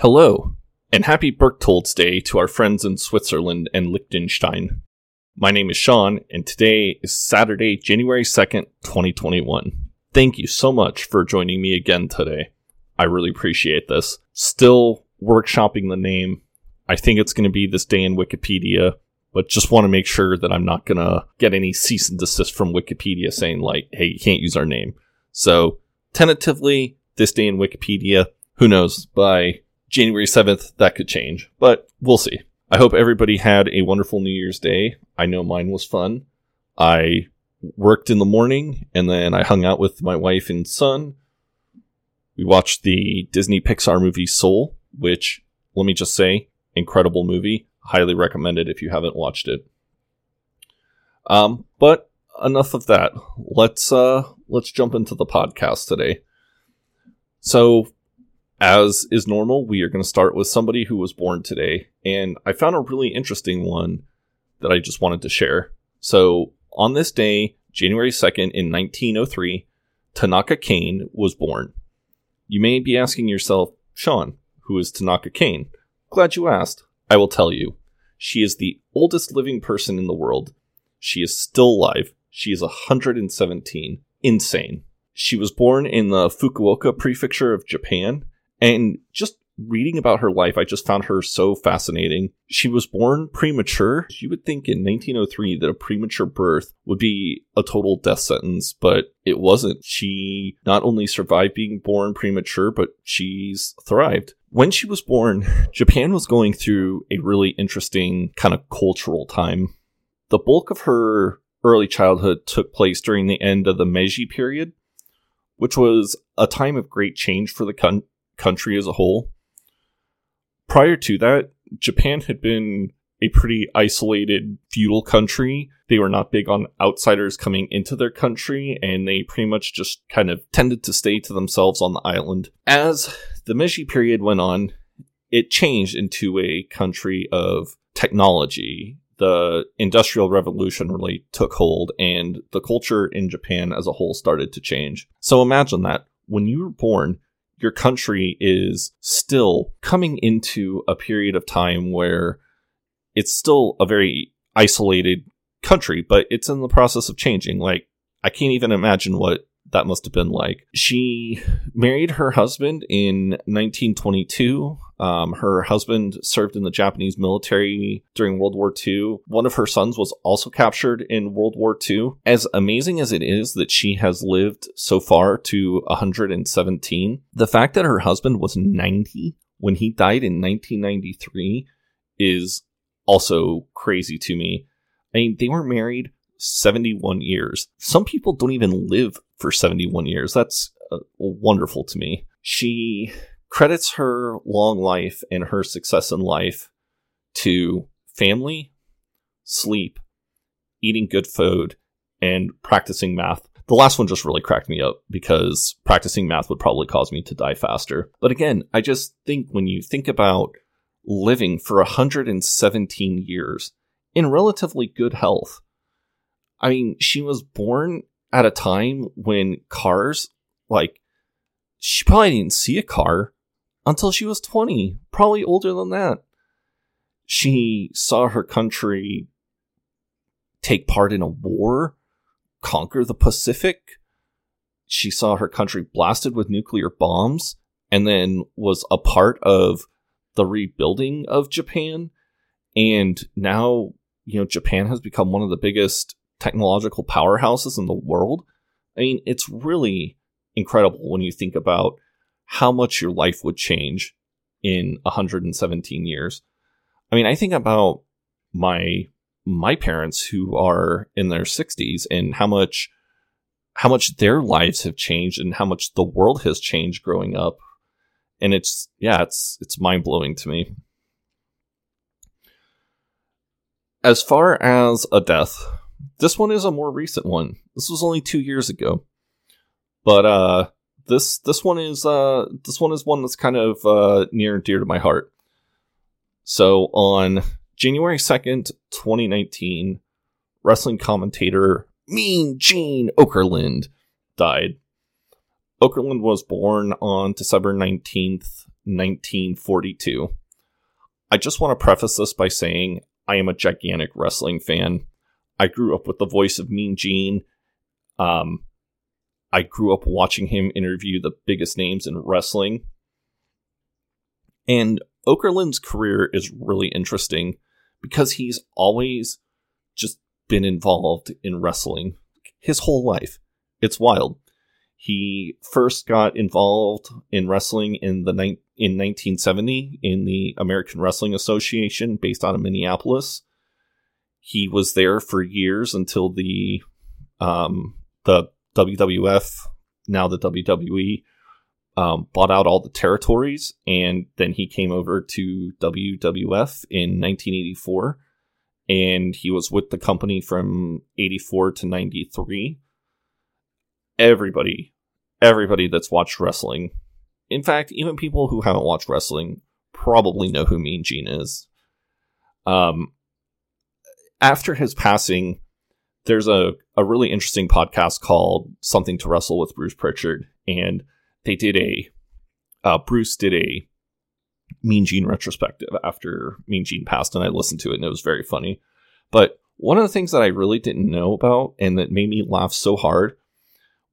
Hello, and happy Berchtolds Day to our friends in Switzerland and Liechtenstein. My name is Sean, and today is Saturday, January 2nd, 2021. Thank you so much for joining me again today. I really appreciate this. Still workshopping the name. I think it's going to be this day in Wikipedia, but just want to make sure that I'm not going to get any cease and desist from Wikipedia saying, like, hey, you can't use our name. So, tentatively, this day in Wikipedia, who knows, by January 7th, that could change, but we'll see. I hope everybody had a wonderful New Year's Day. I know mine was fun. I worked in the morning and then I hung out with my wife and son. We watched the Disney Pixar movie Soul, which, let me just say, incredible movie. Highly recommend it if you haven't watched it. Um, but enough of that. Let's uh let's jump into the podcast today. So as is normal, we are going to start with somebody who was born today. And I found a really interesting one that I just wanted to share. So, on this day, January 2nd, in 1903, Tanaka Kane was born. You may be asking yourself, Sean, who is Tanaka Kane? Glad you asked. I will tell you. She is the oldest living person in the world. She is still alive. She is 117. Insane. She was born in the Fukuoka prefecture of Japan and just reading about her life, I just found her so fascinating. She was born premature. You would think in 1903 that a premature birth would be a total death sentence, but it wasn't. She not only survived being born premature, but she's thrived. When she was born, Japan was going through a really interesting kind of cultural time. The bulk of her early childhood took place during the end of the Meiji period, which was a time of great change for the country country as a whole. Prior to that, Japan had been a pretty isolated feudal country. They were not big on outsiders coming into their country, and they pretty much just kind of tended to stay to themselves on the island. As the Meiji period went on, it changed into a country of technology. The Industrial Revolution really took hold, and the culture in Japan as a whole started to change. So imagine that. When you were born, your country is still coming into a period of time where it's still a very isolated country, but it's in the process of changing. Like, I can't even imagine what that must have been like. She married her husband in 1922. Um, her husband served in the Japanese military during World War II. One of her sons was also captured in World War II. As amazing as it is that she has lived so far to 117, the fact that her husband was 90 when he died in 1993 is also crazy to me. I mean, they were married 71 years. Some people don't even live for 71 years. That's uh, wonderful to me. She credits her long life and her success in life to family, sleep, eating good food, and practicing math. The last one just really cracked me up because practicing math would probably cause me to die faster. But again, I just think when you think about living for 117 years in relatively good health, I mean, she was born at a time when cars, like, she probably didn't see a car until she was 20, probably older than that. She saw her country take part in a war, conquer the Pacific. She saw her country blasted with nuclear bombs, and then was a part of the rebuilding of Japan. And now, you know, Japan has become one of the biggest technological powerhouses in the world. I mean, it's really incredible when you think about how much your life would change in 117 years. I mean, I think about my my parents who are in their 60s and how much how much their lives have changed and how much the world has changed growing up. And it's yeah, it's it's mind-blowing to me. As far as a death, this one is a more recent one. This was only 2 years ago. But uh this this one is uh this one is one that's kind of uh near and dear to my heart. So on January 2nd, 2019, wrestling commentator Mean Gene Okerlund died. Okerlund was born on December 19th, 1942. I just want to preface this by saying I am a gigantic wrestling fan. I grew up with the voice of Mean Gene. Um, I grew up watching him interview the biggest names in wrestling. And Okerlund's career is really interesting because he's always just been involved in wrestling his whole life. It's wild. He first got involved in wrestling in the ni- in 1970 in the American Wrestling Association based out of Minneapolis. He was there for years until the um, the WWF, now the WWE, um, bought out all the territories, and then he came over to WWF in 1984, and he was with the company from 84 to 93. Everybody, everybody that's watched wrestling, in fact, even people who haven't watched wrestling, probably know who Mean Gene is. Um, after his passing, there's a, a really interesting podcast called Something to Wrestle with Bruce Prichard, and they did a uh, Bruce did a Mean Gene retrospective after Mean Gene passed, and I listened to it, and it was very funny. But one of the things that I really didn't know about, and that made me laugh so hard,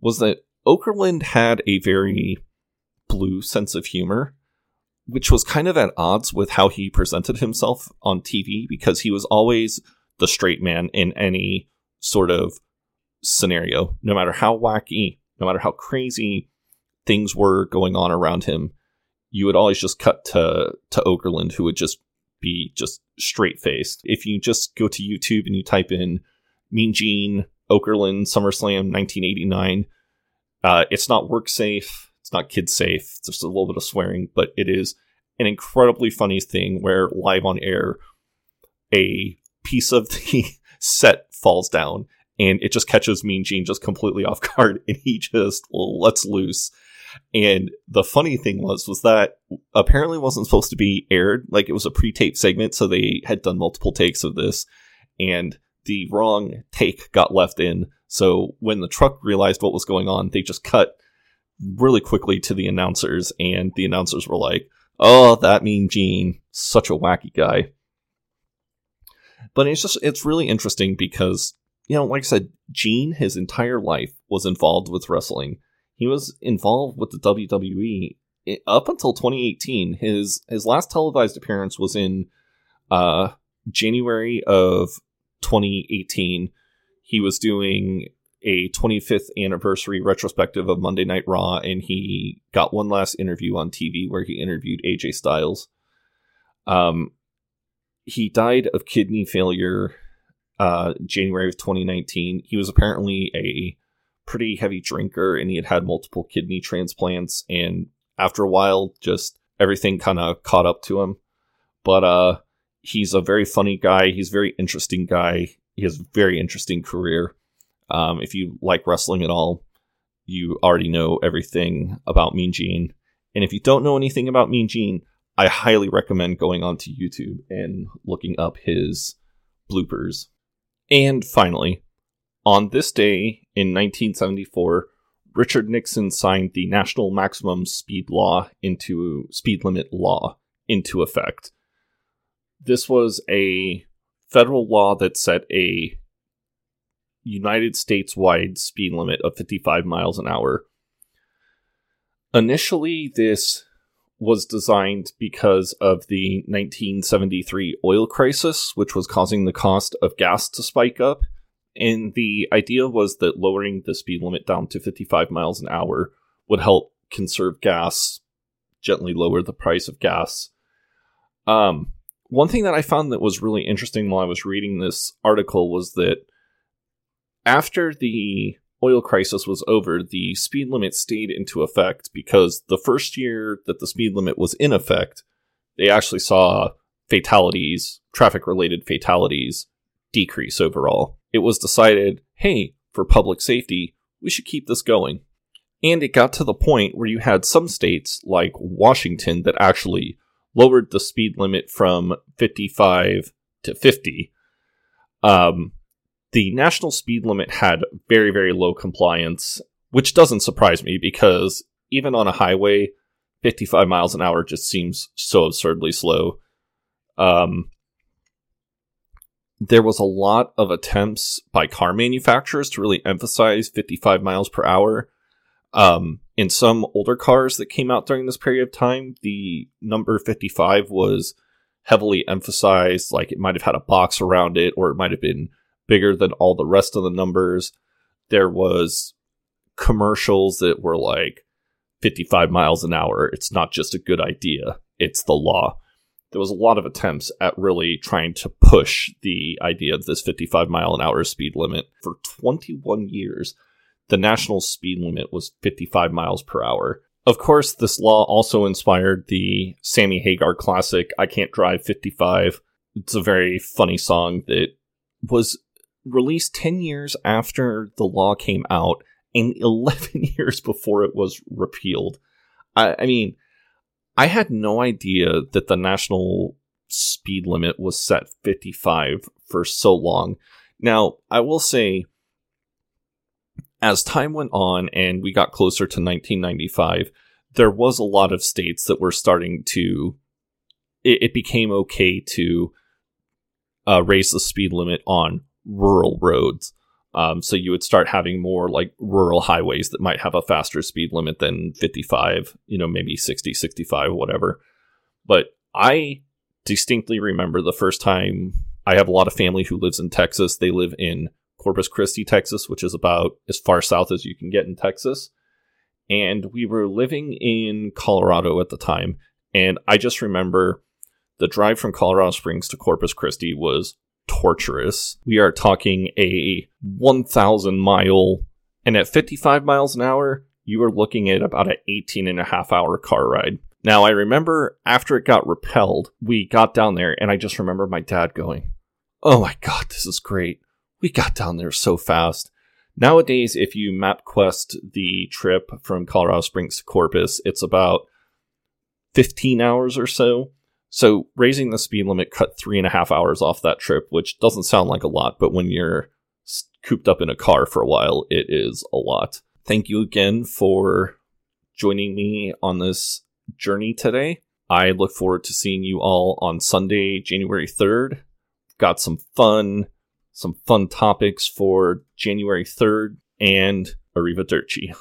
was that Okerlund had a very blue sense of humor, which was kind of at odds with how he presented himself on TV because he was always the straight man in any sort of scenario, no matter how wacky, no matter how crazy things were going on around him, you would always just cut to to Okerlund, who would just be just straight faced. If you just go to YouTube and you type in Mean Gene Okerlund SummerSlam 1989, uh, it's not work safe, it's not kid safe. It's just a little bit of swearing, but it is an incredibly funny thing where live on air, a piece of the set falls down and it just catches Mean Gene just completely off guard and he just lets loose and the funny thing was, was that apparently wasn't supposed to be aired. Like it was a pre-taped segment, so they had done multiple takes of this, and the wrong take got left in. So when the truck realized what was going on, they just cut really quickly to the announcers, and the announcers were like, "Oh, that mean Gene, such a wacky guy." But it's just it's really interesting because you know, like I said, Gene his entire life was involved with wrestling he was involved with the WWE up until 2018. His his last televised appearance was in uh, January of 2018. He was doing a 25th anniversary retrospective of Monday Night Raw, and he got one last interview on TV where he interviewed AJ Styles. Um, he died of kidney failure uh, January of 2019. He was apparently a pretty heavy drinker and he had had multiple kidney transplants and after a while just everything kind of caught up to him. But uh he's a very funny guy. He's a very interesting guy. He has a very interesting career. Um if you like wrestling at all you already know everything about mean gene. And if you don't know anything about mean gene i highly recommend going onto youtube and looking up his bloopers and finally on this day in 1974, Richard Nixon signed the National Maximum Speed Law into speed limit law into effect. This was a federal law that set a United States wide speed limit of 55 miles an hour. Initially, this was designed because of the 1973 oil crisis, which was causing the cost of gas to spike up and the idea was that lowering the speed limit down to 55 miles an hour would help conserve gas, gently lower the price of gas. Um, one thing that I found that was really interesting while I was reading this article was that after the oil crisis was over, the speed limit stayed into effect because the first year that the speed limit was in effect, they actually saw fatalities, traffic related fatalities, decrease overall it was decided hey, for public safety, we should keep this going. And it got to the point where you had some states, like Washington, that actually lowered the speed limit from 55 to 50. Um, the national speed limit had very, very low compliance, which doesn't surprise me because even on a highway, 55 miles an hour just seems so absurdly slow. Um, there was a lot of attempts by car manufacturers to really emphasize 55 miles per hour. Um, in some older cars that came out during this period of time, the number 55 was heavily emphasized. Like it might have had a box around it, or it might have been bigger than all the rest of the numbers. There was commercials that were like 55 miles an hour. It's not just a good idea, it's the law. There was a lot of attempts at really trying to push the idea of this 55 mile an hour speed limit. For 21 years, the national speed limit was 55 miles per hour. Of course, this law also inspired the Sammy Hagar classic, I Can't Drive 55. It's a very funny song that was released 10 years after the law came out and 11 years before it was repealed. I, I mean, I had no idea that the national speed limit was set 55 for so long. Now, I will say, as time went on and we got closer to 1995, there was a lot of states that were starting to. It, it became okay to uh, raise the speed limit on rural roads. Um, so you would start having more like rural highways that might have a faster speed limit than 55, you know, maybe 60, 65, whatever. But I distinctly remember the first time I have a lot of family who lives in Texas. They live in Corpus Christi, Texas, which is about as far south as you can get in Texas. And we were living in Colorado at the time. And I just remember the drive from Colorado Springs to Corpus Christi was torturous. We are talking a 1,000 mile, and at 55 miles an hour, you are looking at about an 18 and a half hour car ride. Now, I remember after it got repelled, we got down there, and I just remember my dad going, Oh my god, this is great. We got down there so fast. Nowadays, if you MapQuest the trip from Colorado Springs to Corpus, it's about 15 hours or so. So raising the speed limit cut three and a half hours off that trip, which doesn't sound like a lot, but when you're cooped up in a car for a while, it is a lot. Thank you again for joining me on this journey today. I look forward to seeing you all on Sunday, January 3rd. Got some fun, some fun topics for January 3rd and Arrivederci.